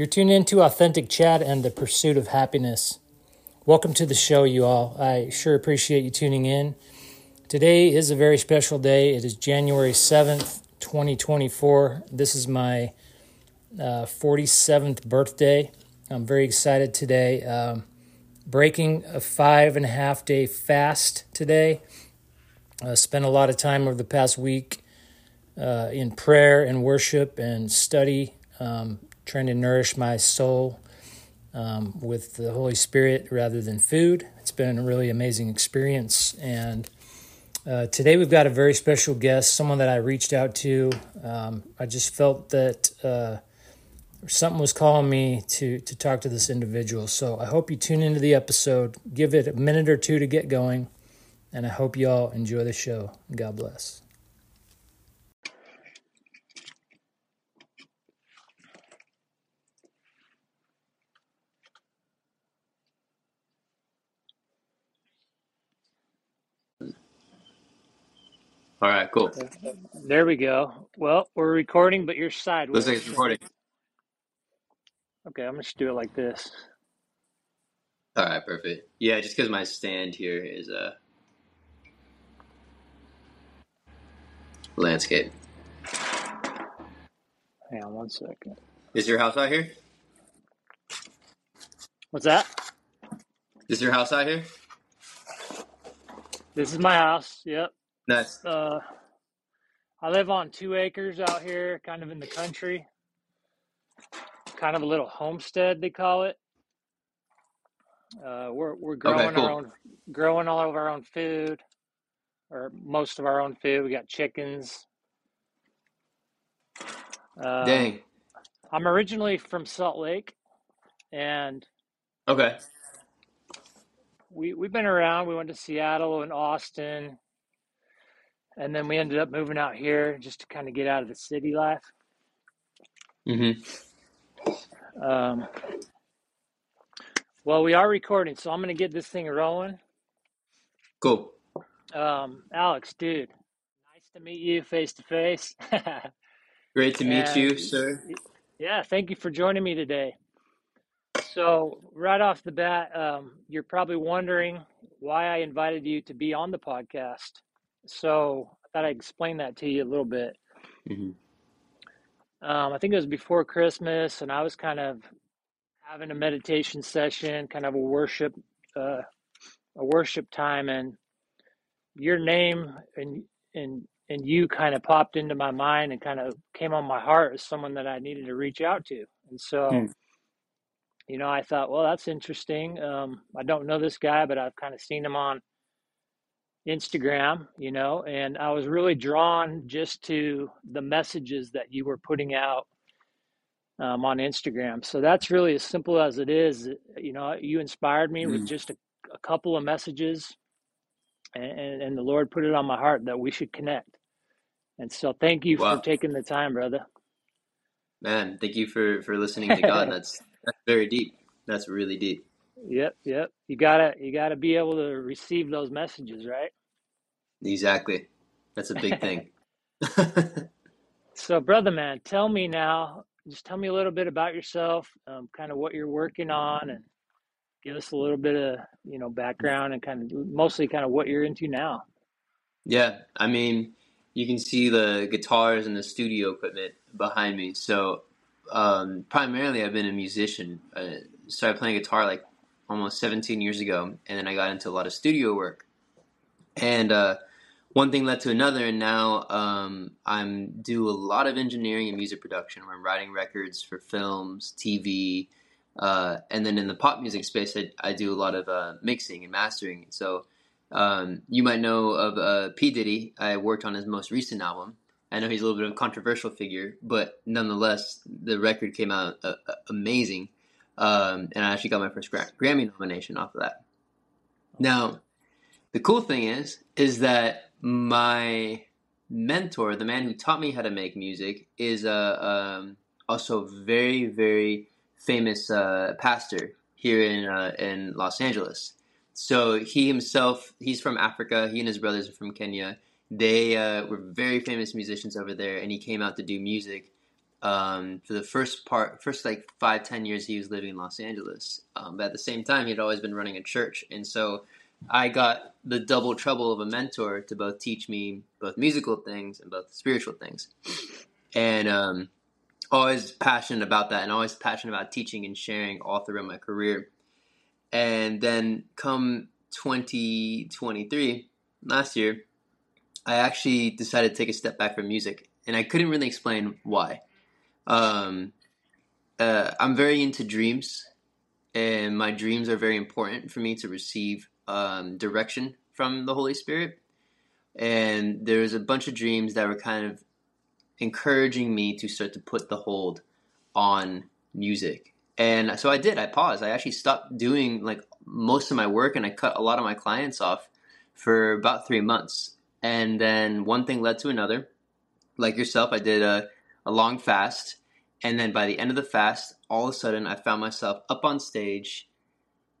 You're tuned into Authentic Chad and the Pursuit of Happiness. Welcome to the show, you all. I sure appreciate you tuning in. Today is a very special day. It is January 7th, 2024. This is my uh, 47th birthday. I'm very excited today. Um, breaking a five and a half day fast today. Uh, spent a lot of time over the past week uh, in prayer and worship and study, um, trying to nourish my soul um, with the Holy Spirit rather than food. It's been a really amazing experience. And uh, today we've got a very special guest, someone that I reached out to. Um, I just felt that uh, something was calling me to to talk to this individual. So I hope you tune into the episode. Give it a minute or two to get going, and I hope you all enjoy the show. God bless. All right, cool. There we go. Well, we're recording, but you're sideways. Looks like it's recording. Okay, I'm gonna just do it like this. All right, perfect. Yeah, just because my stand here is a landscape. Hang on one second. Is your house out here? What's that? Is your house out here? This is my house. Yep. Nice. Uh, I live on two acres out here, kind of in the country. Kind of a little homestead, they call it. Uh, we're we're growing cool. our own, growing all of our own food, or most of our own food. We got chickens. Um, Dang. I'm originally from Salt Lake, and Okay. we we've been around. We went to Seattle and Austin, and then we ended up moving out here just to kind of get out of the city life. Mm-hmm. Um, well, we are recording, so I'm going to get this thing rolling. Cool. Um, Alex, dude, nice to meet you face to face. Great to meet you, sir. yeah, thank you for joining me today. So, right off the bat, um, you're probably wondering why I invited you to be on the podcast. So, I thought I'd explain that to you a little bit. hmm Um, I think it was before Christmas, and I was kind of having a meditation session, kind of a worship, uh, a worship time, and your name and and and you kind of popped into my mind and kind of came on my heart as someone that I needed to reach out to. And so, Hmm. you know, I thought, well, that's interesting. Um, I don't know this guy, but I've kind of seen him on Instagram, you know, and I was really drawn just to the messages that you were putting out um, on Instagram. So that's really as simple as it is. You know, you inspired me with Mm. just a, a couple of messages, and, and, and the Lord put it on my heart that we should connect. And so, thank you for taking the time, brother. Man, thank you for for listening to God. That's that's very deep. That's really deep. Yep, yep. You gotta, you gotta be able to receive those messages, right? Exactly. That's a big thing. So, brother, man, tell me now. Just tell me a little bit about yourself, um, kind of what you're working on, and give us a little bit of you know background and kind of mostly kind of what you're into now. Yeah, I mean, you can see the guitars and the studio equipment behind me. So, um, primarily, I've been a musician. I started playing guitar like almost 17 years ago, and then I got into a lot of studio work. And uh, one thing led to another, and now um, I'm do a lot of engineering and music production. Where I'm writing records for films, TV, uh, and then in the pop music space, I, I do a lot of uh, mixing and mastering. So um, you might know of uh, P Diddy. I worked on his most recent album. I know he's a little bit of a controversial figure, but nonetheless, the record came out uh, uh, amazing, um, and I actually got my first Gra- Grammy nomination off of that. Now, the cool thing is, is that my mentor, the man who taught me how to make music, is a um, also very very famous uh, pastor here in uh, in Los Angeles. So he himself, he's from Africa. He and his brothers are from Kenya. They uh, were very famous musicians over there, and he came out to do music Um, for the first part, first like five, ten years, he was living in Los Angeles. Um, but at the same time, he'd always been running a church, and so I got the double trouble of a mentor to both teach me both musical things and both spiritual things, and um, always passionate about that, and always passionate about teaching and sharing all throughout my career. And then come 2023, last year, I actually decided to take a step back from music, and I couldn't really explain why. Um, uh, I'm very into dreams, and my dreams are very important for me to receive um, direction from the Holy Spirit. And there was a bunch of dreams that were kind of encouraging me to start to put the hold on music. And so I did. I paused. I actually stopped doing like most of my work and I cut a lot of my clients off for about three months. And then one thing led to another. Like yourself, I did a, a long fast. And then by the end of the fast, all of a sudden, I found myself up on stage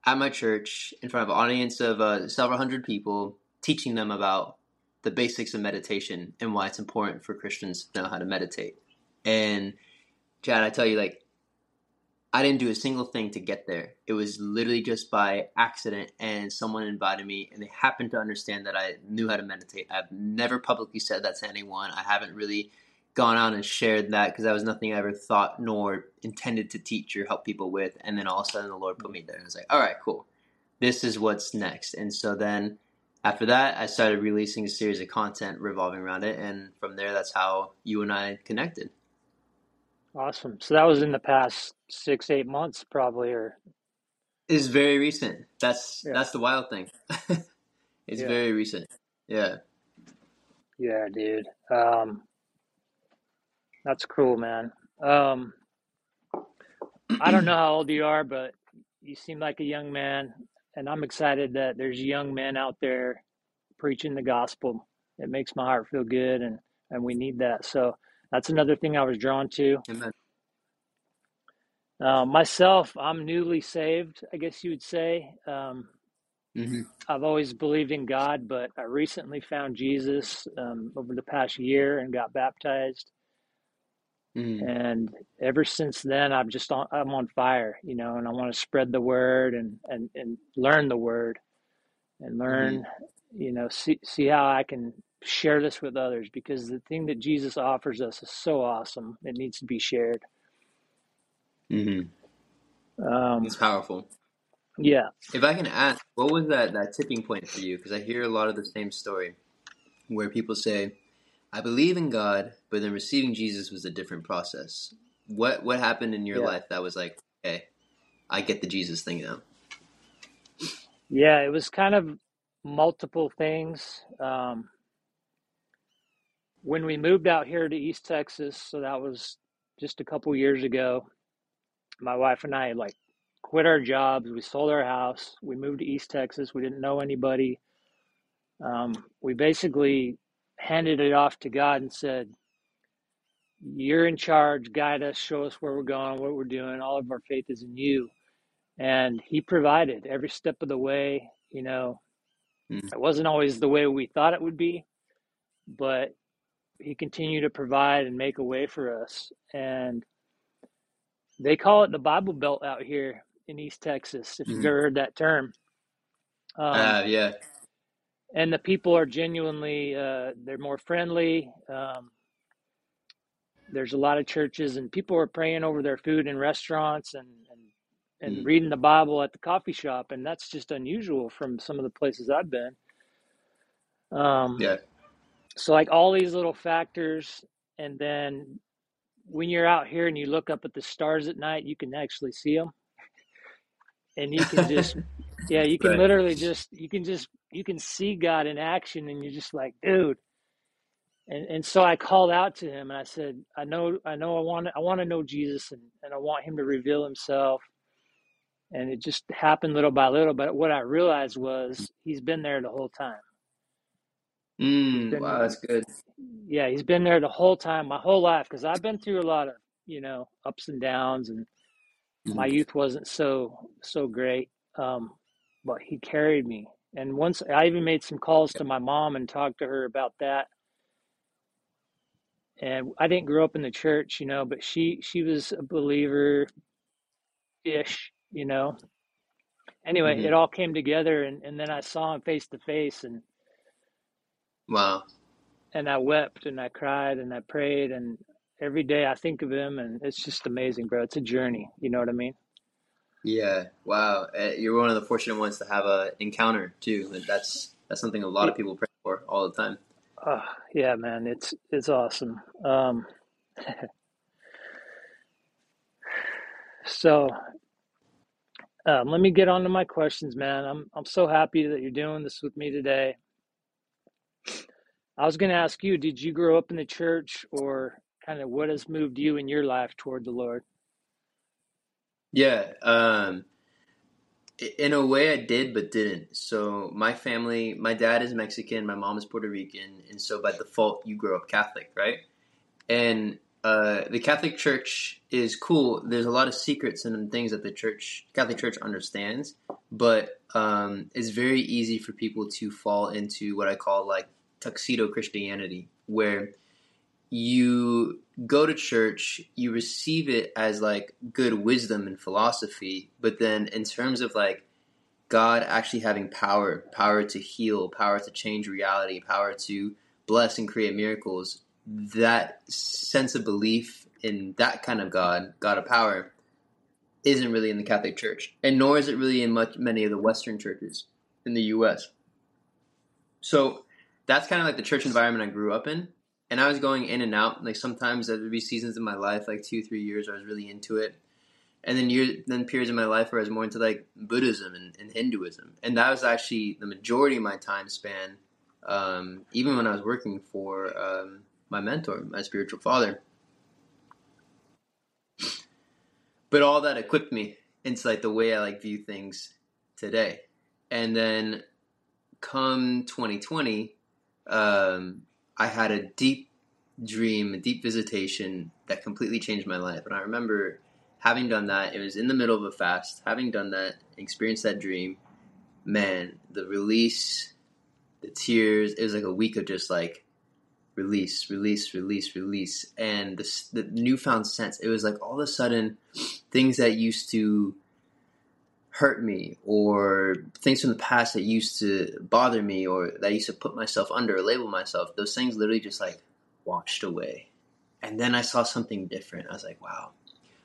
at my church in front of an audience of uh, several hundred people, teaching them about the basics of meditation and why it's important for Christians to know how to meditate. And Chad, I tell you, like, I didn't do a single thing to get there. It was literally just by accident, and someone invited me, and they happened to understand that I knew how to meditate. I've never publicly said that to anyone. I haven't really gone out and shared that because that was nothing I ever thought nor intended to teach or help people with. And then all of a sudden, the Lord put me there, and I was like, "All right, cool. This is what's next." And so then, after that, I started releasing a series of content revolving around it, and from there, that's how you and I connected. Awesome. So that was in the past six, eight months, probably, or is very recent. That's yeah, that's the wild thing. it's yeah, very recent. Yeah. yeah, dude. Um, that's cool, man. Um, I don't know how old you are, but you seem like a young man, and I'm excited that there's young men out there preaching the gospel. It makes my heart feel good, and and we need that. So that's another thing I was drawn to. Amen. Uh, myself, I'm newly saved, I guess you would say. Um, hmm I've always believed in God, but I recently found Jesus um, over the past year and got baptized. Hmm And ever since then, I'm just on, I'm on fire, you know, and I want to spread the word and, and, and learn the word and learn, you know, see, see how I can share this with others because the thing that Jesus offers us is so awesome. It needs to be shared. Mm-hmm. Um, It's powerful. yeah. If I can ask, what was that that tipping point for you? Because I hear a lot of the same story where people say, "I believe in God, but then receiving Jesus was a different process." What what happened in your Yeah. life that was like, "Okay, I get the Jesus thing now." Yeah. It was kind of multiple things. Um, when we moved out here to East Texas, so that was just a couple years ago, my wife and I like quit our jobs. We sold our house. We moved to East Texas. We didn't know anybody. Um, we basically handed it off to God and said, You're in charge. Guide us. Show us where we're going, what we're doing. All of our faith is in you. And He provided every step of the way. You know, Mm-hmm. it wasn't always the way we thought it would be, but He continued to provide and make a way for us. And they call it the Bible Belt out here in East Texas, if you've hmm ever heard that term. Um, Uh, yeah. And the people are genuinely uh, they're more friendly um, there's a lot of churches and people are praying over their food in restaurants and, and and hmm reading the bible at the coffee shop and that's just unusual from some of the places i've been um, Yeah. so like all these little factors and then when you're out here and you look up at the stars at night you can actually see them and you can just yeah you can Right. literally just you can just you can see god in action and you're just like dude and and so I called out to him and I said, I know I know I want I want to know Jesus and, and I want him to reveal himself. And it just happened little by little. But what I realized was he's been there the whole time. Mm, wow, that's good. yeah, he's been there the whole time, my whole life, because I've been through a lot of, you know, ups and downs and my hmm youth wasn't so so great. Um, but he carried me. And once I even made some calls to my mom and talked to her about that and I didn't grow up in the church, you know, but she she was a believer ish, you know. Anyway, hmm it all came together, and and then I saw him face to face, and Wow. and I wept and I cried and I prayed, and every day I think of him, and it's just amazing, bro. It's a journey, you know what I mean? Yeah. Wow. Uh, You're one of the fortunate ones to have a encounter too. That's that's something a lot of people pray for all the time. uh, yeah, man, it's it's awesome. Um, so um, let me get on to my questions, man. I'm I'm so happy that you're doing this with me today. I was going to ask you, did you grow up in the church, or kind of what has moved you in your life toward the Lord? Yeah. Um, in a way, I did, but didn't. So my family, my dad is Mexican, my mom is Puerto Rican, and so by default, you grow up Catholic, right? And uh, the Catholic Church is cool. There's a lot of secrets and things that the church, Catholic Church, understands, but um, it's very easy for people to fall into what I call like tuxedo Christianity, where you go to church, you receive it as like good wisdom and philosophy, but then in terms of like God actually having power, power to heal, power to change reality, power to bless and create miracles, that sense of belief in that kind of God, God of power, isn't really in the Catholic Church, and nor is it really in much many of the Western churches in the U.S. So that's kind of like the church environment I grew up in, and I was going in and out. Like sometimes there would be seasons in my life, like two, three years, I was really into it, and then years, then periods in my life where I was more into like Buddhism and, and Hinduism, and that was actually the majority of my time span. Um, even when I was working for um, my mentor, my spiritual father, but all that equipped me into like the way I like view things today. And then come 2020, um, I had a deep dream, a deep visitation that completely changed my life. And I remember having done that. It was in the middle of a fast. Having done that, experienced that dream, man, the release, the tears. It was like a week of just like release, release, release, release, and the, the newfound sense. It was like all of a sudden, things that used to hurt me, or things from the past that used to bother me, or that I used to put myself under or label myself. Those things literally just like washed away. And then I saw something different. I was like, wow.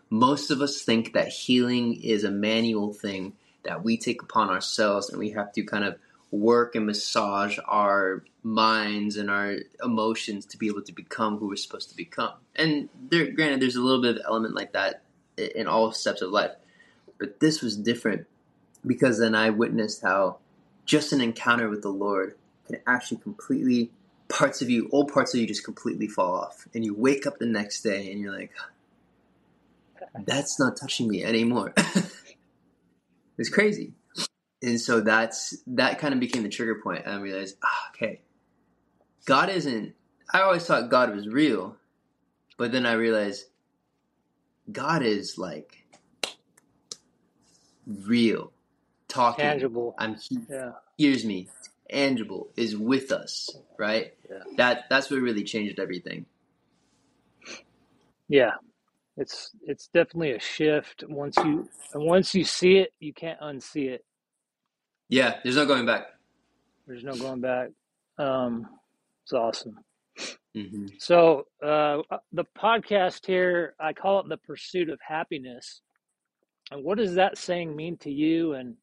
Most of us think that healing is a manual thing that we take upon ourselves and we have to kind of work and massage our minds and our emotions to be able to become who we're supposed to become. And there, granted, there's a little bit of element like that in all steps of life. But this was different because then I witnessed how just an encounter with the Lord can actually completely parts of you, old parts of you, just completely fall off, and you wake up the next day and you're like, "That's not touching me anymore." it's crazy, and so that's that kind of became the trigger point. I realized, ah, okay, God isn't. I always thought God was real, but then I realized God is like real, talking. Tangible. I'm he Yeah. hears me, tangible, is with us, right? Yeah. That that's what really changed everything. Yeah. It's it's definitely a shift. Once you and once you see it, you can't unsee it. Yeah, there's no going back. There's no going back. Um, it's awesome. hmm So uh, the podcast here, I call it the pursuit of happiness. And what does that saying mean to you, and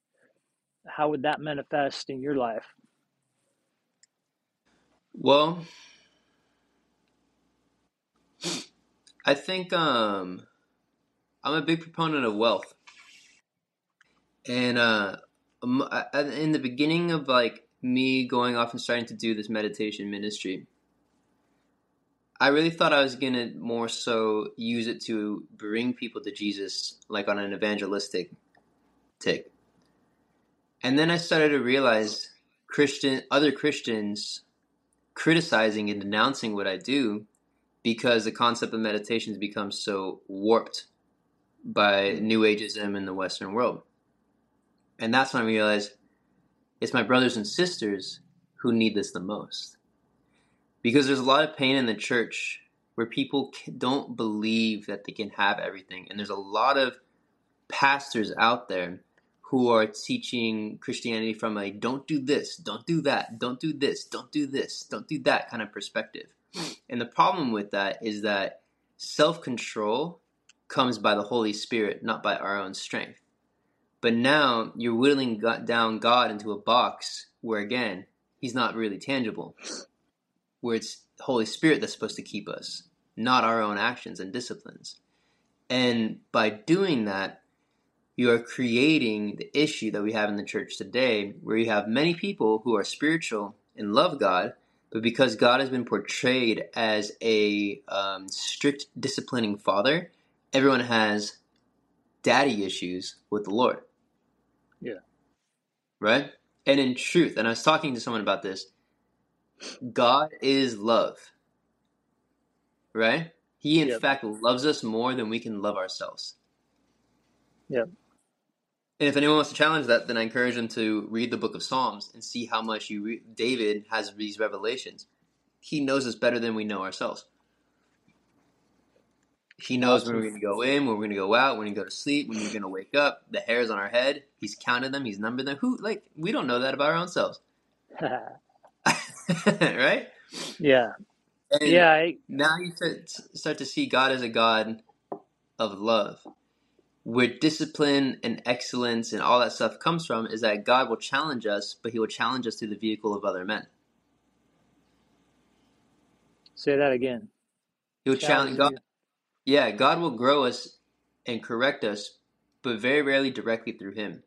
how would that manifest in your life? Well, I think um, I'm a big proponent of wealth, and uh, I- in the beginning of like me going off and starting to do this meditation ministry, I really thought I was gonna more so use it to bring people to Jesus, like on an evangelistic tick. And then I started to realize Christian other Christians criticizing and denouncing what I do because the concept of meditation has become so warped by New Ageism in the Western world. And that's when I realized it's my brothers and sisters who need this the most. Because there's a lot of pain in the church where people don't believe that they can have everything. And there's a lot of pastors out there who are teaching Christianity from a don't do this, don't do that, don't do this, don't do this, don't do that kind of perspective. And the problem with that is that self control comes by the Holy Spirit, not by our own strength. But now you're whittling down God into a box where, again, He's not really tangible, where it's Holy Spirit that's supposed to keep us, not our own actions and disciplines. And by doing that, you are creating the issue that we have in the church today, where you have many people who are spiritual and love God, but because God has been portrayed as a um, strict disciplining father, everyone has daddy issues with the Lord. Yeah. Right? And in truth, and I was talking to someone about this, God is love. Right? He, in yep. fact, loves us more than we can love ourselves. Yeah. And if anyone wants to challenge that, then I encourage them to read the book of Psalms and see how much you re- David has these revelations. He knows us better than we know ourselves. He knows when we're going to go in, when we're going to go out, when we go to sleep, when we're going to wake up. The hairs on our head, he's counted them, he's numbered them. Who like we don't know that about our own selves, right? Yeah, and yeah. I... Now you start, start to see God as a God of love where discipline and excellence and all that stuff comes from is that God will challenge us, but He will challenge us through the vehicle of other men. Say that again. He'll challenge, challenge God. Yeah, God will grow us and correct us, but very rarely directly through Him.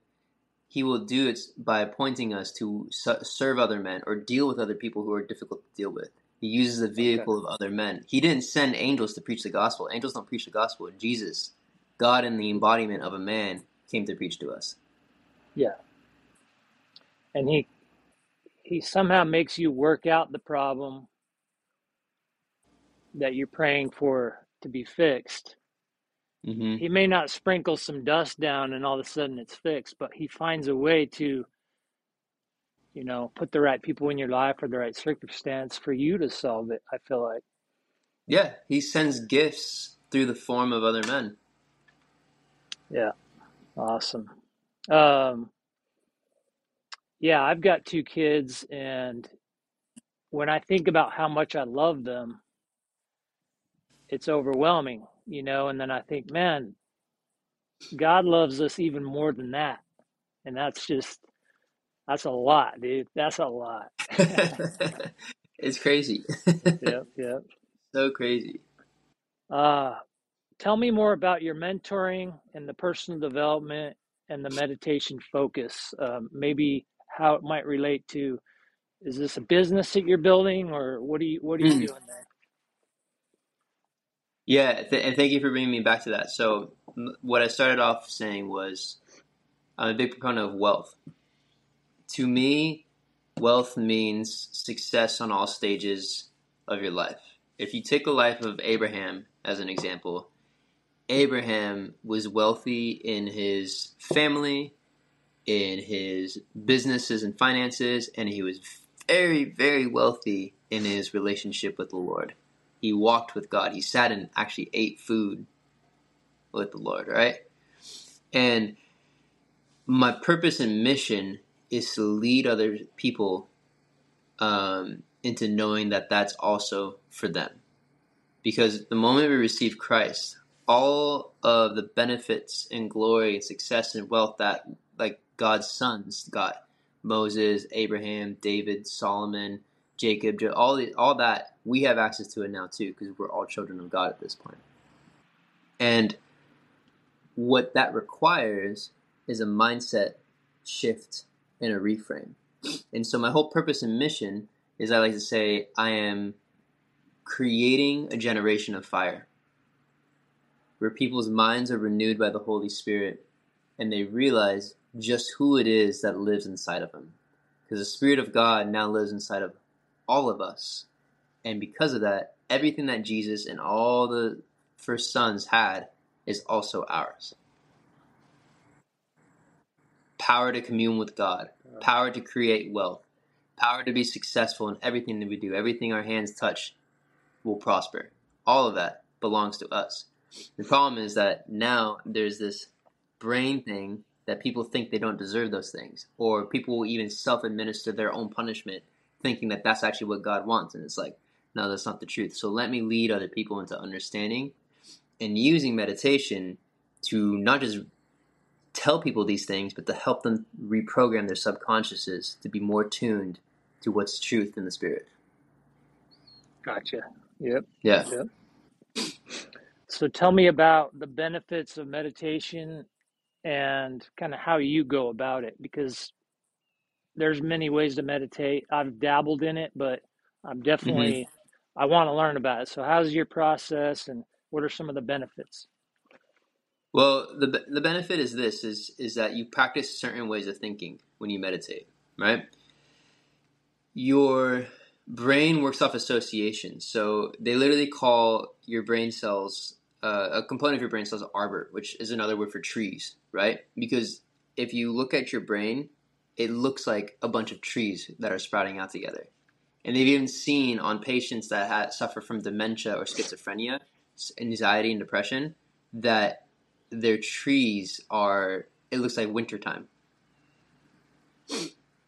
He will do it by appointing us to serve other men or deal with other people who are difficult to deal with. He uses the vehicle okay. of other men. He didn't send angels to preach the gospel. Angels don't preach the gospel. Jesus God in the embodiment of a man came to preach to us. Yeah. And he he somehow makes you work out the problem that you're praying for to be fixed. Mm-hmm. He may not sprinkle some dust down and all of a sudden it's fixed, but he finds a way to, you know, put the right people in your life or the right circumstance for you to solve it. I feel like. Yeah, he sends gifts through the form of other men. Yeah. Awesome. Um, yeah, I've got two kids, and when I think about how much I love them, it's overwhelming, you know. And then I think, man, God loves us even more than that. And that's just, that's a lot, dude. That's a lot. it's crazy. yep, yep. So crazy. Uh, tell me more about your mentoring and the personal development and the meditation focus. Um, maybe how it might relate to is this a business that you're building or what are you what are you mm. doing there? Yeah, th- and thank you for bringing me back to that. So, m- what I started off saying was I'm a big proponent of wealth. To me, wealth means success on all stages of your life. If you take the life of Abraham as an example, Abraham was wealthy in his family, in his businesses and finances, and he was very, very wealthy in his relationship with the Lord. He walked with God. He sat and actually ate food with the Lord, right? And my purpose and mission is to lead other people um, into knowing that that's also for them. Because the moment we receive Christ, all of the benefits and glory and success and wealth that like God's sons got Moses, Abraham, David, Solomon, Jacob, all all that we have access to it now too because we're all children of God at this point. And what that requires is a mindset shift and a reframe. And so my whole purpose and mission is I like to say I am creating a generation of fire where people's minds are renewed by the Holy Spirit and they realize just who it is that lives inside of them. Because the Spirit of God now lives inside of all of us. And because of that, everything that Jesus and all the first sons had is also ours. Power to commune with God, power to create wealth, power to be successful in everything that we do. Everything our hands touch will prosper All of that belongs to us. The problem is that now there's this brain thing that people think they don't deserve those things, or people will even self administer their own punishment, thinking that that's actually what God wants. And it's like, no, that's not the truth. So let me lead other people into understanding and using meditation to not just tell people these things, but to help them reprogram their subconsciouses to be more tuned to what's truth in the spirit. Gotcha. Yep. Yeah. Yep. So tell me about the benefits of meditation and kind of how you go about it because there's many ways to meditate. I've dabbled in it, but I'm definitely mm-hmm. I want to learn about it. So how's your process and what are some of the benefits? Well, the the benefit is this is is that you practice certain ways of thinking when you meditate, right? Your brain works off association. So they literally call your brain cells uh, a component of your brain cells arbor, which is another word for trees, right? Because if you look at your brain, it looks like a bunch of trees that are sprouting out together. And they've even seen on patients that have, suffer from dementia or schizophrenia, anxiety and depression, that their trees are, it looks like wintertime.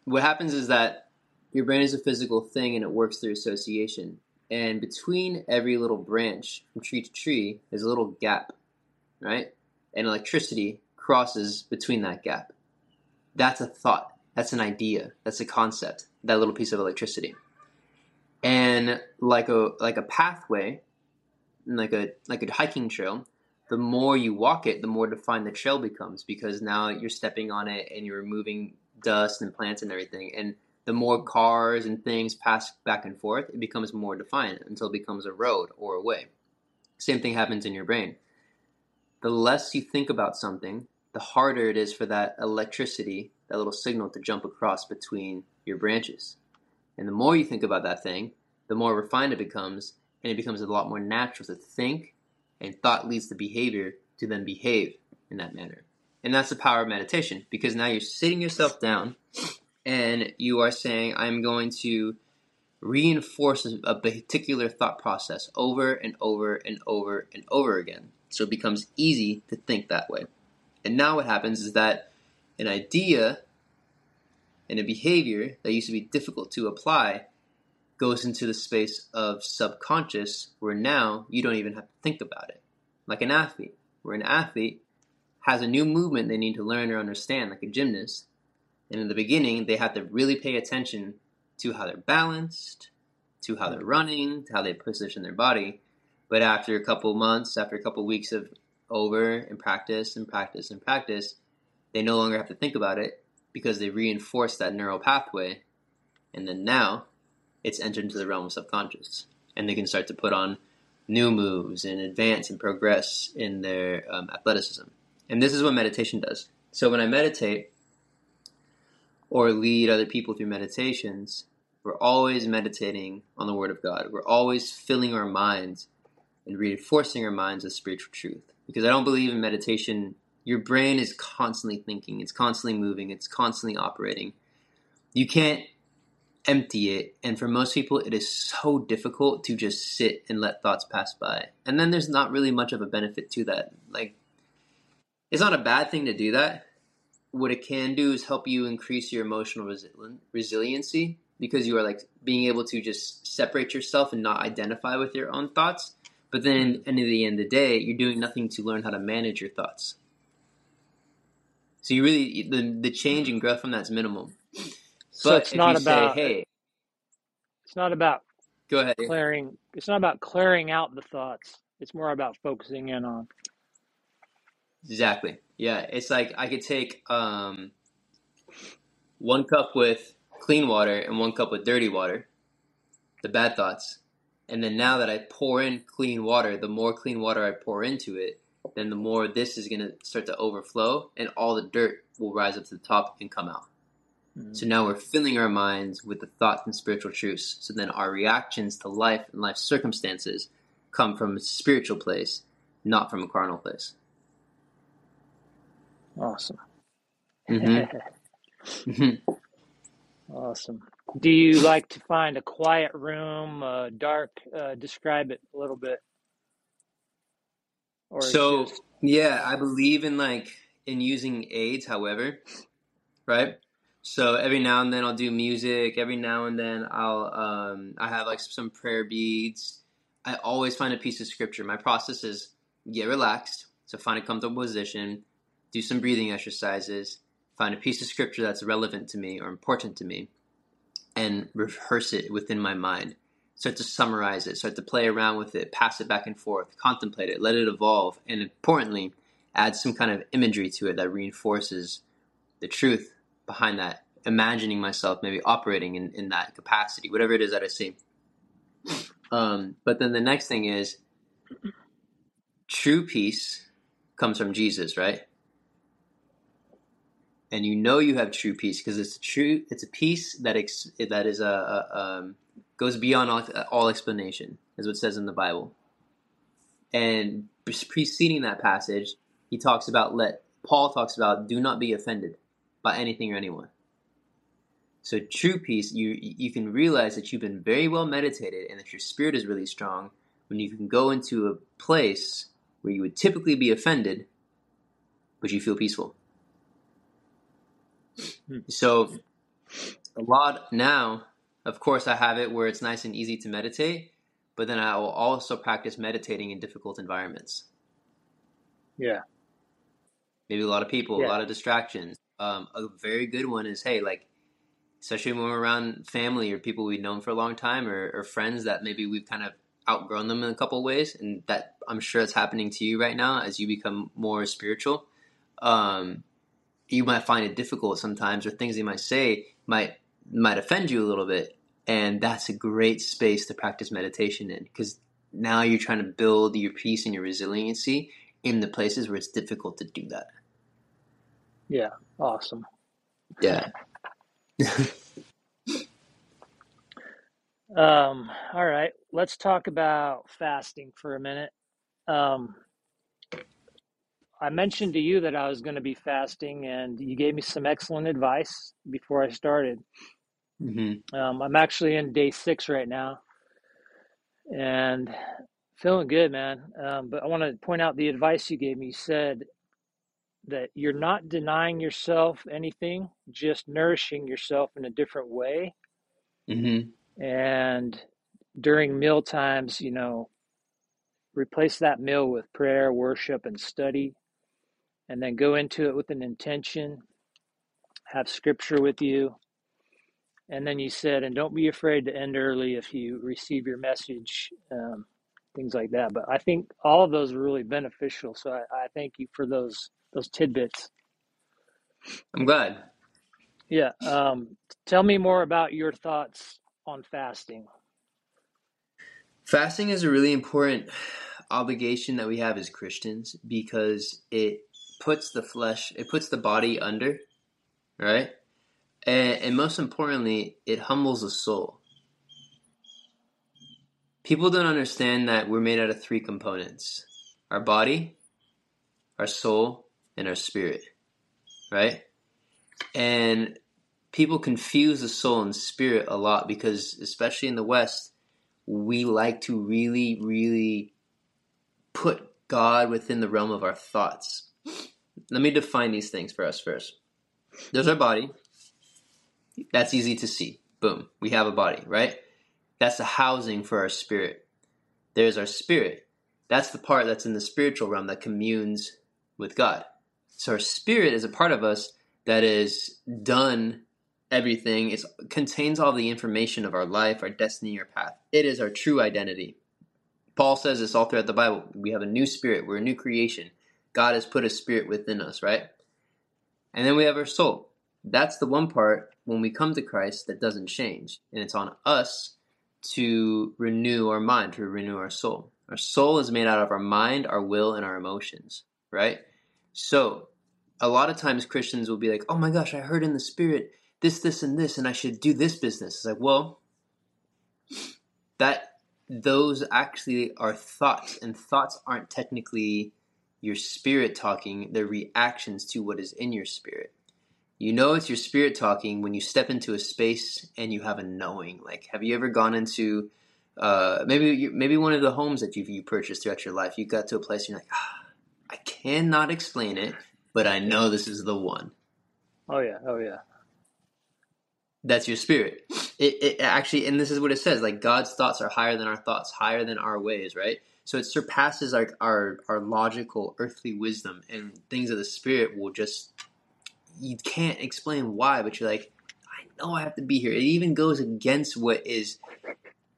What happens is that your brain is a physical thing and it works through association. And between every little branch from tree to tree is a little gap, right? And electricity crosses between that gap. That's a thought. That's an idea. That's a concept. That little piece of electricity. And like a like a pathway, like a like a hiking trail, the more you walk it, the more defined the trail becomes because now you're stepping on it and you're removing dust and plants and everything. And the more cars and things pass back and forth, it becomes more defined until it becomes a road or a way. Same thing happens in your brain. The less you think about something, the harder it is for that electricity, that little signal to jump across between your branches. And the more you think about that thing, the more refined it becomes, and it becomes a lot more natural to think, and thought leads to behavior to then behave in that manner. And that's the power of meditation because now you're sitting yourself down and you are saying, I'm going to reinforce a particular thought process over and over and over and over again. So it becomes easy to think that way. And now what happens is that an idea and a behavior that used to be difficult to apply goes into the space of subconscious where now you don't even have to think about it. Like an athlete, where an athlete has a new movement they need to learn or understand, like a gymnast, and in the beginning, they have to really pay attention to how they're balanced, to how they're running, to how they position their body. But after a couple months, after a couple weeks of over and practice and practice and practice, they no longer have to think about it because they reinforce that neural pathway. And then now it's entered into the realm of subconscious. And they can start to put on new moves and advance and progress in their um, athleticism. And this is what meditation does. So when I meditate, or lead other people through meditations, we're always meditating on the Word of God. We're always filling our minds and reinforcing our minds with spiritual truth. Because I don't believe in meditation, your brain is constantly thinking, it's constantly moving, it's constantly operating. You can't empty it. And for most people, it is so difficult to just sit and let thoughts pass by. And then there's not really much of a benefit to that. Like, it's not a bad thing to do that what it can do is help you increase your emotional resi- resiliency because you are like being able to just separate yourself and not identify with your own thoughts. But then, at the end of the day, you're doing nothing to learn how to manage your thoughts. So you really the the change and growth from that's minimal. So but it's not about say, hey, it's not about go ahead clearing. It's not about clearing out the thoughts. It's more about focusing in on. Exactly. Yeah, it's like I could take um, one cup with clean water and one cup with dirty water, the bad thoughts. And then now that I pour in clean water, the more clean water I pour into it, then the more this is going to start to overflow and all the dirt will rise up to the top and come out. Mm-hmm. So now we're filling our minds with the thoughts and spiritual truths. So then our reactions to life and life circumstances come from a spiritual place, not from a carnal place. Awesome. Mm-hmm. mm-hmm. awesome. Do you like to find a quiet room, uh, dark? Uh, describe it a little bit. Or So just yeah, I believe in like in using aids, however, right? So every now and then I'll do music. Every now and then I'll um, I have like some prayer beads. I always find a piece of scripture. My process is get relaxed, so find a comfortable position, do some breathing exercises, find a piece of scripture that's relevant to me or important to me, and rehearse it within my mind. Start to summarize it, start to play around with it, pass it back and forth, contemplate it, let it evolve, and importantly, add some kind of imagery to it that reinforces the truth behind that. Imagining myself maybe operating in, in that capacity, whatever it is that I see. Um, but then the next thing is true peace comes from Jesus, right? And you know you have true peace because it's true. It's a peace that ex, that is a, a um, goes beyond all, all explanation, is what it says in the Bible. And preceding that passage, he talks about let Paul talks about do not be offended by anything or anyone. So true peace, you you can realize that you've been very well meditated and that your spirit is really strong when you can go into a place where you would typically be offended, but you feel peaceful. Hmm. So a lot now, of course, I have it where it's nice and easy to meditate, but then I will also practice meditating in difficult environments. yeah, Maybe a lot of people, a lot of distractions. Um, a very good one is hey, like especially when we're around family or people we've known for a long time or, or friends that maybe we've kind of outgrown them in a couple of ways and that i'm sure it's happening to you right now as you become more spiritual um, you might find it difficult sometimes or things they might say might might offend you a little bit and that's a great space to practice meditation in because now you're trying to build your peace and your resiliency in the places where it's difficult to do that yeah. Awesome. yeah Um, all right, let's talk about fasting for a minute. Um, I mentioned to you that I was going to be fasting, and you gave me some excellent advice before I started. Hmm Um, I'm actually in day six right now, and feeling good, man. Um, but I want to point out the advice you gave me. You said that you're not denying yourself anything, just nourishing yourself in a different way. hmm And during meal times, you know, replace that meal with prayer, worship, and study, and then go into it with an intention, have scripture with you. And then you said, and don't be afraid to end early if you receive your message, um, things like that. But I think all of those are really beneficial. So I, I thank you for those those tidbits. i'm glad Yeah. Um, tell me more about your thoughts on fasting. Fasting is a really important obligation that we have as Christians because it puts the flesh, it puts the body under, right? And, and most importantly, it humbles the soul. People don't understand that we're made out of three components our body, our soul, and our spirit, right? And people confuse the soul and spirit a lot because, especially in the West, we like to really, really put God within the realm of our thoughts. Let me define these things for us first. There's our body. That's easy to see. Boom. We have a body, right? That's the housing for our spirit. There's our spirit. That's the part that's in the spiritual realm that communes with God. So our spirit is a part of us that is done everything. It contains all the information of our life, our destiny, our path. It is our true identity. Paul says this all throughout the Bible. We have a new spirit. We're a new creation. God has put a spirit within us, right? And then we have our soul. That's the one part when we come to Christ that doesn't change. And it's on us to renew our mind, to renew our soul. Our soul is made out of our mind, our will, and our emotions, right? So, a lot of times Christians will be like, oh my gosh, I heard in the spirit this, this, and this, and I should do this business. It's like, well, that those actually are thoughts, and thoughts aren't technically your spirit talking, they're reactions to what is in your spirit. You know it's your spirit talking when you step into a space and you have a knowing. Like, have you ever gone into uh, maybe you, maybe one of the homes that you've you purchased throughout your life. You got to a place and you're like, ah, I cannot explain it, but I know this is the one. Oh yeah, oh yeah. That's your spirit. It, it actually, and this is what it says: like God's thoughts are higher than our thoughts, higher than our ways, right? So it surpasses our our, our logical earthly wisdom, and things of the spirit will just you can't explain why, but you're like, I know I have to be here. It even goes against what is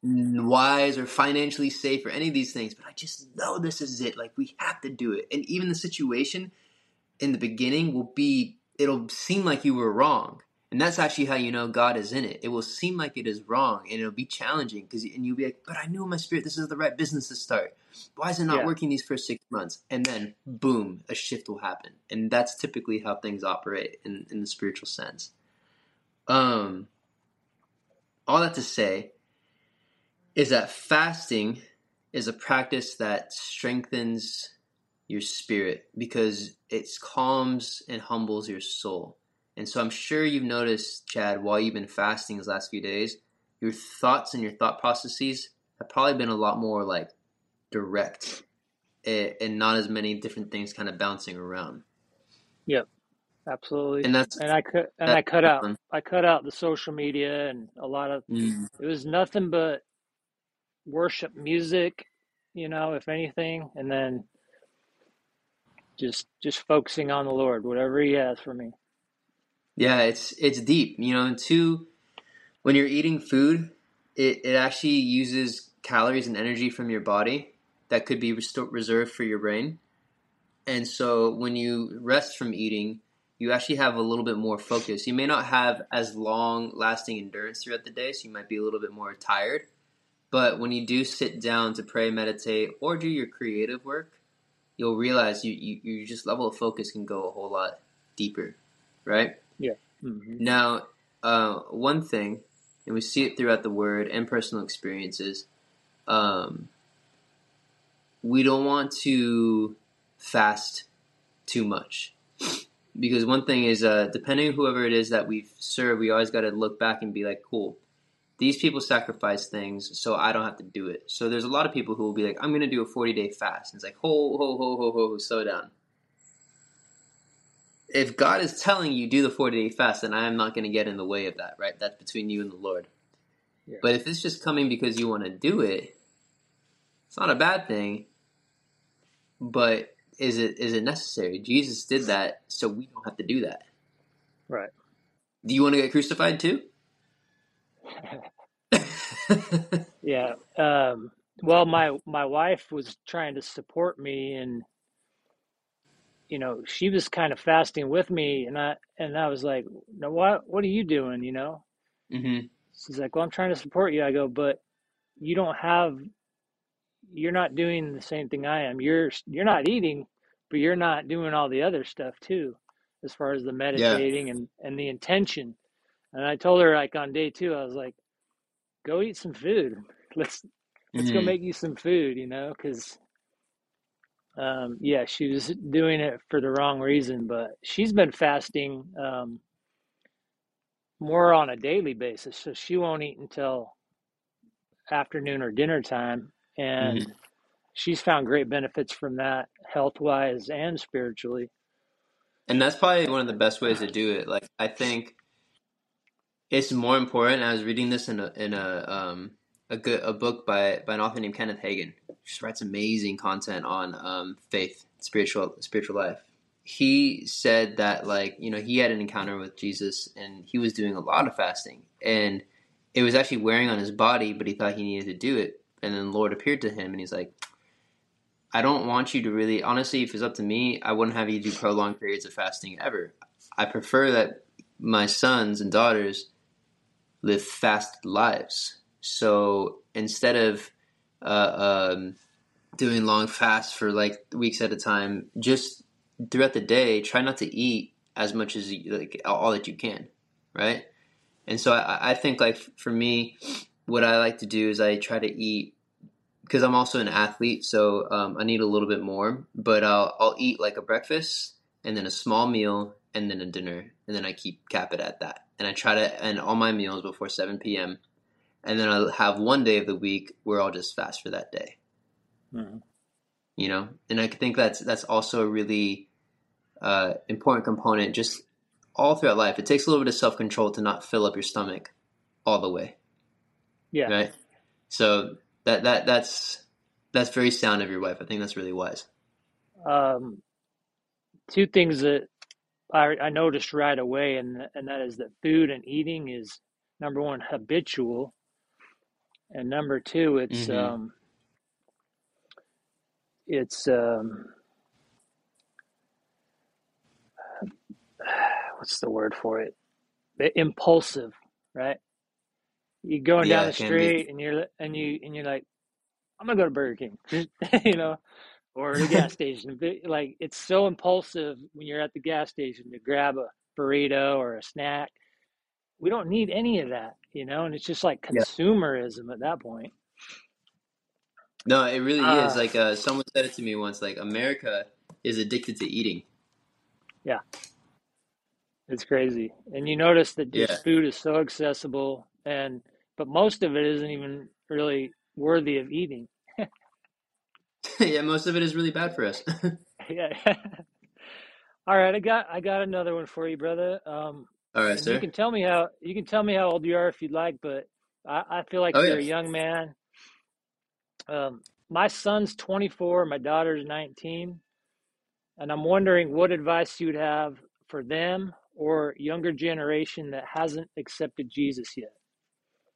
wise or financially safe or any of these things, but I just know this is it. Like we have to do it. And even the situation in the beginning will be it'll seem like you were wrong. And that's actually how you know God is in it. It will seem like it is wrong and it'll be challenging because and you'll be like, but I knew in my spirit this is the right business to start. Why is it not yeah. working these first six months? And then boom, a shift will happen. And that's typically how things operate in, in the spiritual sense. Um all that to say is that fasting is a practice that strengthens your spirit because it calms and humbles your soul. And so I'm sure you've noticed, Chad, while you've been fasting these last few days, your thoughts and your thought processes have probably been a lot more like direct eh, and not as many different things kind of bouncing around. Yep. Absolutely. And that's and I cut and I cut out I cut out the social media and a lot of mm. it was nothing but worship music, you know, if anything, and then just just focusing on the Lord, whatever He has for me. Yeah, it's it's deep, you know. And two, when you're eating food, it it actually uses calories and energy from your body that could be reserved for your brain. And so when you rest from eating, you actually have a little bit more focus. You may not have as long lasting endurance throughout the day, so you might be a little bit more tired. But when you do sit down to pray, meditate, or do your creative work, you'll realize you, you, you just level of focus can go a whole lot deeper, right? Yeah. Mm-hmm. Now, uh, one thing, and we see it throughout the word and personal experiences, um, we don't want to fast too much. Because one thing is, uh, depending on whoever it is that we serve, we always got to look back and be like, cool, these people sacrifice things so I don't have to do it. So there's a lot of people who will be like, I'm going to do a 40 day fast. And it's like, ho, ho, ho, ho, ho, slow down. If God is telling you do the 40 day fast, then I am not going to get in the way of that, right? That's between you and the Lord. Yeah. But if it's just coming because you want to do it, it's not a bad thing. But is it is it necessary? Jesus did that so we don't have to do that. Right. Do you want to get crucified too? yeah. Um, well, my my wife was trying to support me, and you know, she was kind of fasting with me, and I and I was like, "No, what what are you doing?" You know. Mm-hmm. She's like, "Well, I'm trying to support you." I go, "But you don't have, you're not doing the same thing I am. You're you're not eating, but you're not doing all the other stuff too, as far as the meditating yeah. and and the intention." And I told her like on day two, I was like, go eat some food. Let's let's mm-hmm. go make you some food, you know, because um, yeah, she was doing it for the wrong reason, but she's been fasting um, more on a daily basis, so she won't eat until afternoon or dinner time, and mm-hmm. she's found great benefits from that, health wise and spiritually. And that's probably one of the best ways to do it. Like I think it's more important. I was reading this in a in a um a good a book by by an author named Kenneth Hagin. Just writes amazing content on um faith, spiritual spiritual life. He said that like you know he had an encounter with Jesus and he was doing a lot of fasting and it was actually wearing on his body, but he thought he needed to do it. And then the Lord appeared to him and he's like, I don't want you to really honestly, if it's up to me, I wouldn't have you do prolonged periods of fasting ever. I prefer that my sons and daughters live fast lives. So instead of uh, um, doing long fasts for like weeks at a time, just throughout the day, try not to eat as much as you, like all that you can, right? And so I, I think like for me, what I like to do is I try to eat because I'm also an athlete, so um, I need a little bit more. But I'll I'll eat like a breakfast and then a small meal and then a dinner, and then I keep cap it at that and I try to end all my meals before 7 p.m. and then I'll have one day of the week where I'll just fast for that day. Mm-hmm. You know, and I think that's that's also a really uh, important component just all throughout life. It takes a little bit of self control to not fill up your stomach all the way. Yeah. Right. So that that that's that's very sound of your wife. I think that's really wise. Um, two things that I, I noticed right away, and and that is that food and eating is number one habitual, and number two it's hmm um, it's um, what's the word for it? Impulsive, right? You going down the can be. street and you're and you and you're like, I'm gonna go to Burger King, you know, or the gas station. Like it's so impulsive when you're at the gas station to grab a burrito or a snack. We don't need any of that, you know, and it's just like Yeah. consumerism at that point. No, it really is. Uh, Like uh, someone said it to me once. Like America is addicted to eating. yeah, it's crazy. And you notice that Yeah. food is so accessible, and but most of it isn't even really worthy of eating. yeah. Most of it is really bad for us. yeah. All right, I got I got another one for you, brother. Um, All right, and you can tell me how you can tell me how old you are if you'd like, but I, I feel like Oh you're yeah. a young man. Um, my son's 24, my daughter's 19, and I'm wondering what advice you would have for them or younger generation that hasn't accepted Jesus yet.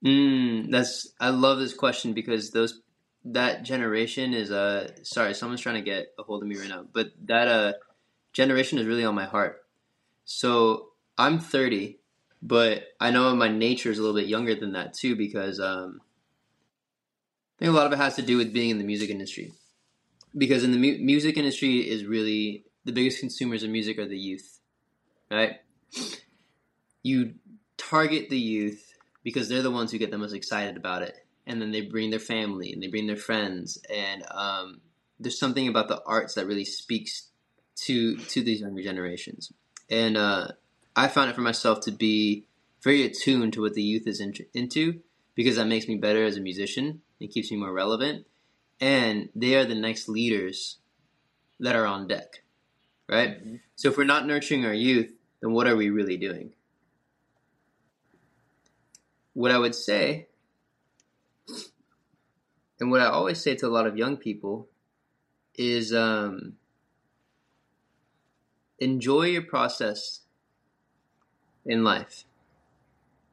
Mm, that's I love this question because those that generation is uh sorry, someone's trying to get a hold of me right now, but that uh generation is really on my heart. So I'm 30, but I know my nature is a little bit younger than that too because um I think a lot of it has to do with being in the music industry. Because in the mu- music industry is really the biggest consumers of music are the youth, right? You target the youth because they're the ones who get the most excited about it, and then they bring their family and they bring their friends, and um, there's something about the arts that really speaks to to these younger generations, and uh, I found it for myself to be very attuned to what the youth is in- into because that makes me better as a musician. It keeps me more relevant, and they are the next leaders that are on deck, right? Mm-hmm. So if we're not nurturing our youth, then what are we really doing? What I would say, and what I always say to a lot of young people, is um, enjoy your process in life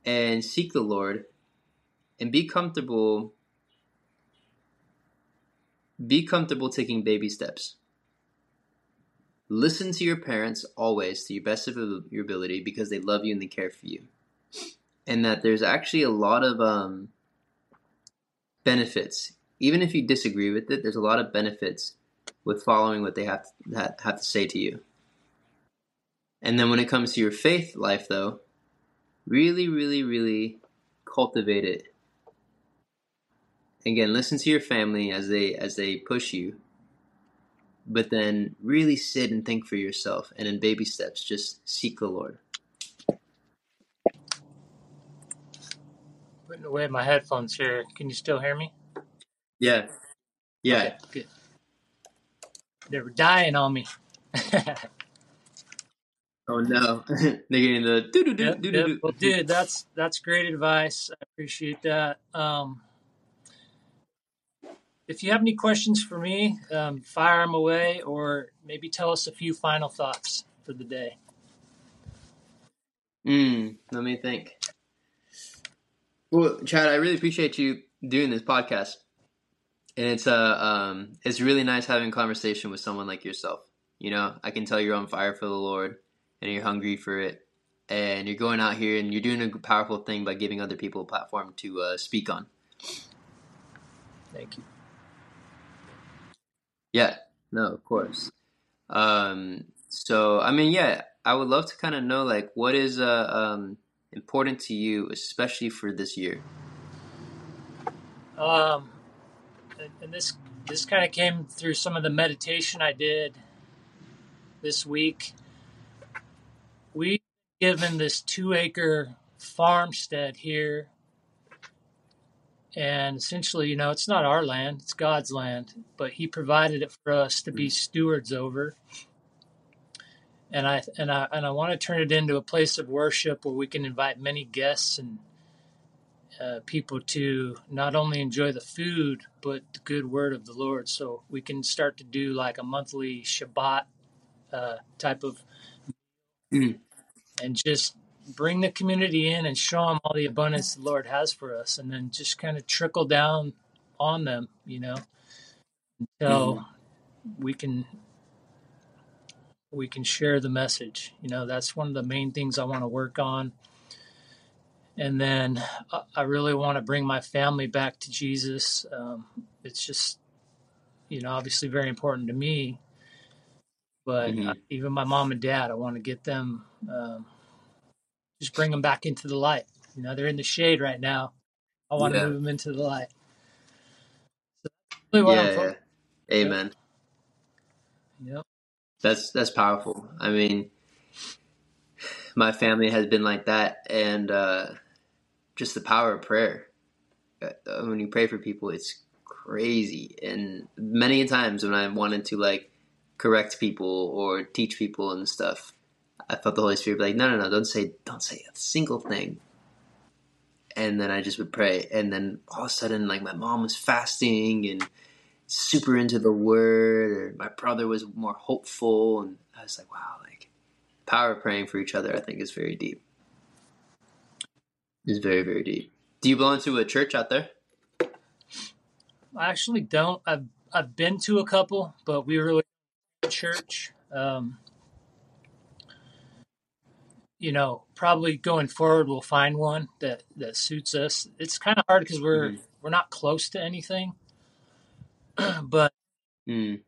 and seek the Lord and be comfortable be comfortable taking baby steps. Listen to your parents always to your best of your ability because they love you and they care for you. And that there's actually a lot of um, benefits. Even if you disagree with it, there's a lot of benefits with following what they have to, have to say to you. And then when it comes to your faith life, though, really, really, really cultivate it. Again, listen to your family as they as they push you, but then really sit and think for yourself, and in baby steps, just seek the Lord. Away my headphones here. Can you still hear me? Yeah, yeah. Okay, good. They were dying on me. Oh no, they're getting the doo doo doo Yep, doo doo. Well, dude, that's that's great advice. I appreciate that. Um, if you have any questions for me, um, fire them away, or maybe tell us a few final thoughts for the day. Mm, let me think. Well, Chad, I really appreciate you doing this podcast, and it's uh um it's really nice having a conversation with someone like yourself. You know, I can tell you're on fire for the Lord, and you're hungry for it, and you're going out here and you're doing a powerful thing by giving other people a platform to uh, speak on. Thank you. Yeah, no, of course. Um, so I mean, yeah, I would love to kind of know like what is uh um important to you, especially for this year. Um, and, this this kind of came through some of the meditation I did this week. We given this two acre farmstead here and essentially, you know, it's not our land; it's God's land, but He provided it for us to be stewards over. And I and I and I want to turn it into a place of worship where we can invite many guests and uh, people to not only enjoy the food but the good word of the Lord. So we can start to do like a monthly Shabbat uh, type of Mm. and just bring the community in and show them all the abundance the Lord has for us, and then just kind of trickle down on them, you know, until we can we can share the message. You know, that's one of the main things I want to work on. And then I I really want to bring my family back to Jesus. Um, it's just, you know, obviously very important to me, but hmm uh, even my mom and dad, I want to get them, um, just bring them back into the light. You know, they're in the shade right now. I want to move them into the light. Really what I'm Yeah. Yep. Amen. Yep. That's that's powerful. I mean, my family has been like that, and uh, just the power of prayer. Uh, When you pray for people, it's crazy. And many times when I wanted to like correct people or teach people and stuff, I felt the Holy Spirit be like, "No, no, no! Don't say, don't say a single thing." And then I just would pray, and then all of a sudden, like my mom was fasting and super into the word, or my brother was more hopeful, and I was like, "Wow!" Like power of praying for each other, I think is very deep. Is very very deep. Do you belong to a church out there? I actually don't. I've I've been to a couple, but we really church. Um, you know, probably going forward, we'll find one that that suits us. It's kind of hard because we're hmm we're not close to anything, but Mm.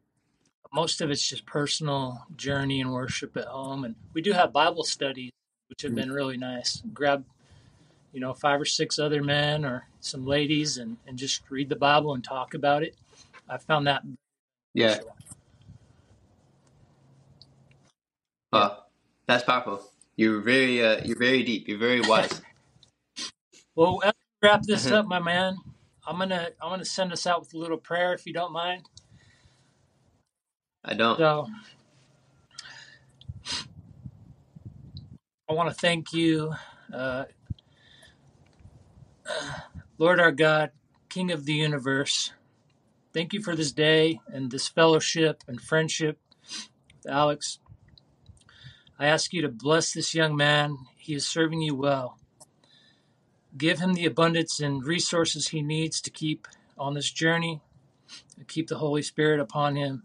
most of it's just personal journey and worship at home. And we do have Bible studies, which have been really nice. Grab you know five or six other men or some ladies and and just read the Bible and talk about it. I found that Yeah. beneficial. Yeah. Wow. That's powerful. You're very uh, you're very deep. You're very wise. Well, as we wrap this up, my man, I'm gonna I'm gonna send us out with a little prayer if you don't mind. I don't. So I want to thank you, uh, Lord our God, King of the universe. Thank you for this day and this fellowship and friendship, with Alex. I ask you to bless this young man. He is serving you well. Give him the abundance and resources he needs to keep on this journey, and keep the Holy Spirit upon him,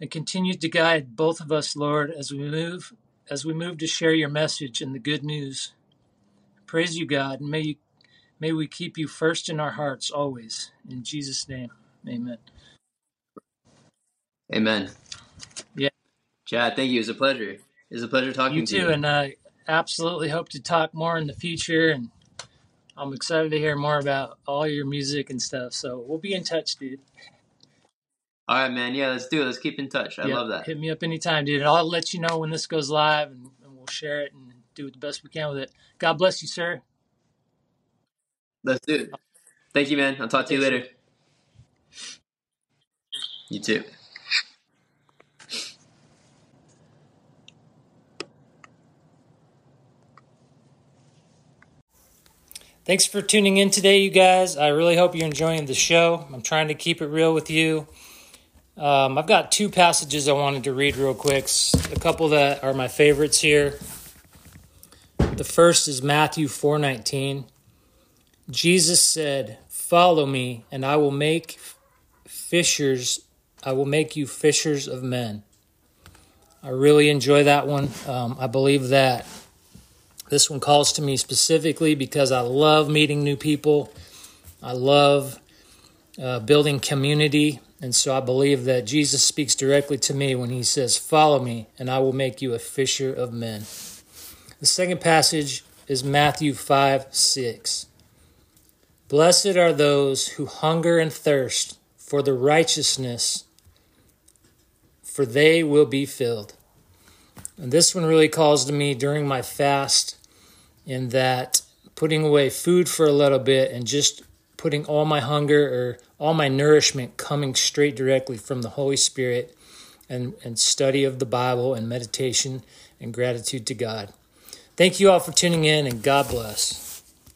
and continue to guide both of us, Lord, as we move as we move to share your message and the good news. Praise you, God, and may you may we keep you first in our hearts always. In Jesus' name, Amen. Amen. Yeah, Chad, thank you. It's a pleasure. It's a pleasure you talking to too, you. You too, and I absolutely hope to talk more in the future. And I'm excited to hear more about all your music and stuff. So we'll be in touch, dude. All right, man. Yeah, let's do it. Let's keep in touch. I Yep, love that. hit me up anytime, dude. I'll let you know when this goes live, and, and we'll share it and do the best we can with it. God bless you, sir. Let's do it. Thank you, man. I'll talk to you later. You too. Thanks for tuning in today, you guys. I really hope you're enjoying the show. I'm trying to keep it real with you. Um, I've got two passages I wanted to read real quick, a couple that are my favorites here. The first is Matthew 4:19. Jesus said, "Follow me, and I will make fishers. I will make you fishers of men." I really enjoy that one. Um, I believe that this one calls to me specifically because I love meeting new people. I love uh, building community. And so I believe that Jesus speaks directly to me when he says, Follow me, and I will make you a fisher of men. The second passage is Matthew 5 6. Blessed are those who hunger and thirst for the righteousness, for they will be filled. And this one really calls to me during my fast in that putting away food for a little bit and just putting all my hunger or all my nourishment coming straight directly from the Holy Spirit and, and study of the Bible and meditation and gratitude to God. Thank you all for tuning in and God bless.